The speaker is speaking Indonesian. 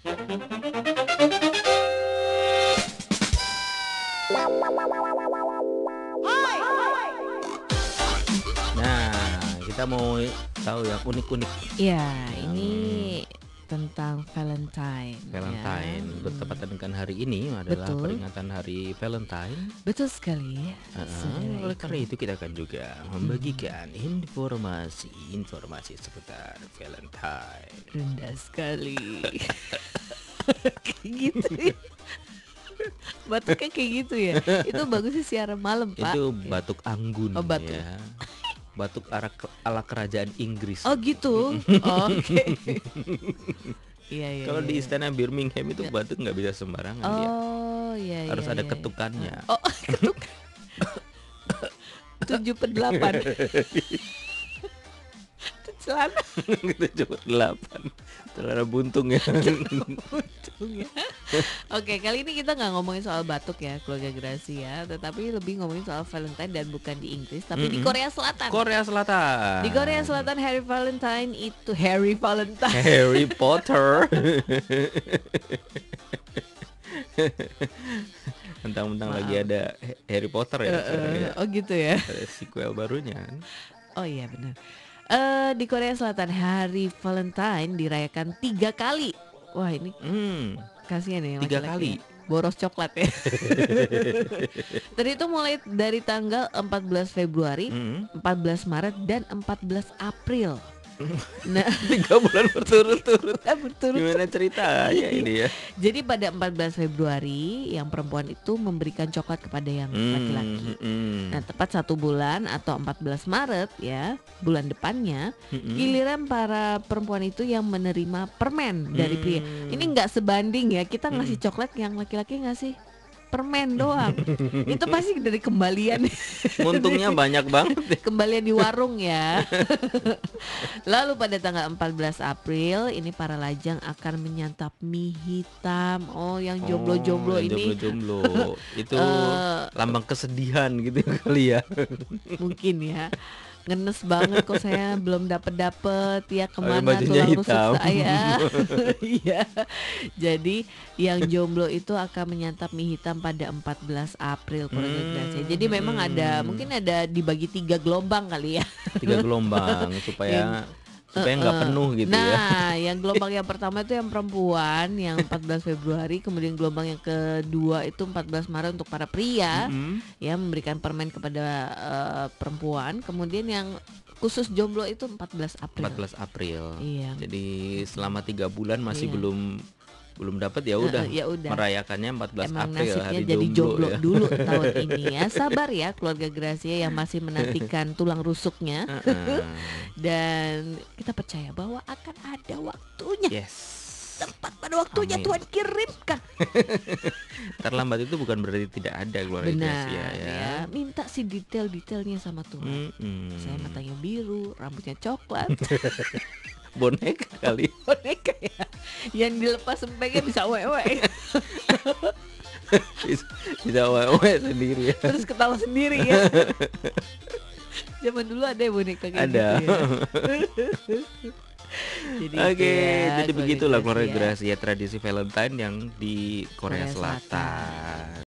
Nah, kita mau tahu yang unik-unik. Iya, yang ini tentang Valentine. Valentine. ya. Bertepatan dengan hari ini adalah Betul. peringatan hari Valentine. Betul sekali. Saudara oleh karena itu kita akan juga membagikan informasi-informasi seputar Valentine. rendah sekali. kayak gitu ya. Batuknya kayak gitu ya. Itu bagusnya siaran malam, Pak. Itu batuk anggun Oh, batuk. ya. Batuk ala, ala kerajaan Inggris. Oh gitu. Oke. Iya iya. Kalau di iya. istana Birmingham itu Ya. batuk nggak bisa sembarangan dia. Oh iya iya. Harus ada iya. ketukannya. Oh ketuk. Tujuh per delapan. Celana Kita coba delapan. Celana buntung ya. untung ya. Oke kali ini kita nggak ngomongin soal batuk ya keluarga Grasi ya, tetapi lebih ngomongin soal Valentine dan bukan di Inggris tapi di Mm-mm. Korea Selatan. Korea Selatan. Di Korea Selatan Harry Valentine itu Harry Valentine. Harry Potter. Mentang-mentang lagi ada Harry Potter ya, Eh, sekarang eh, ya. oh gitu ya. Ada sequel barunya. Oh iya benar. Eh di Korea Selatan hari Valentine dirayakan tiga kali. Wah ini Hmm, kasihan ya Tiga kali. Boros coklat ya. Terhitung mulai dari tanggal 14 Februari, hmm. 14 Maret dan 14 April. Nah, Tiga bulan berturut-turut. berturut Gimana ceritanya ini ya? Jadi pada 14 Februari yang perempuan itu memberikan coklat kepada yang Hmm, laki-laki. hmm, Nah, tepat satu bulan atau 14 Maret ya, bulan depannya, hmm. giliran para perempuan itu yang menerima permen dari pria. Hmm. Ini nggak sebanding ya, kita ngasih coklat yang laki-laki ngasih permen doang. itu pasti dari kembalian Untungnya banyak banget. ya. kembalian di warung ya. Lalu pada tanggal 14 April ini para lajang akan menyantap mie hitam. Oh, yang jomblo-jomblo Oh, ini Jomblo-jomblo. Itu Eh, lambang kesedihan gitu kali ya. mungkin ya ngenes banget kok saya belum dapet dapet ya ke mana bajunya tulang rusuk saya iya. Jadi yang jomblo itu akan menyantap mie hitam pada 14 April keluarga Hmm. Jadi memang ada mungkin ada dibagi tiga gelombang kali ya. Tiga gelombang supaya supaya nggak Eh, penuh gitu nah, ya. yang gelombang yang pertama itu yang perempuan yang 14 Februari, kemudian gelombang yang kedua itu 14 Maret untuk para pria Mm-mm. ya memberikan permen kepada eh, perempuan, kemudian yang khusus jomblo itu 14 April. 14 April. Iya. Jadi selama tiga bulan masih Iya. belum belum dapat ya udah ya udah. merayakannya 14 Emang April nasibnya hari jadi jomblo, ya. dulu tahun ini ya. Sabar ya keluarga Gracia yang masih menantikan tulang rusuknya dan kita percaya bahwa akan ada waktunya. yes. Tepat pada waktunya Amin. Tuhan kirimkan. Terlambat itu bukan berarti tidak ada keluarga Benar Gracia ya. ya. Minta si detail-detailnya sama Tuhan. Mm-mm. Saya matanya biru, rambutnya coklat, boneka kali. boneka ya. Yang dilepas sempengnya bisa wewe, bisa, bisa wewe sendiri ya. terus ketawa sendiri ya. Zaman dulu ada ya boneka kayak Ada. gitu ya. jadi Oke, itu ya, jadi begitulah keluarga Gracia. Gracia tradisi Valentine yang di Korea, Korea Selatan. Selatan.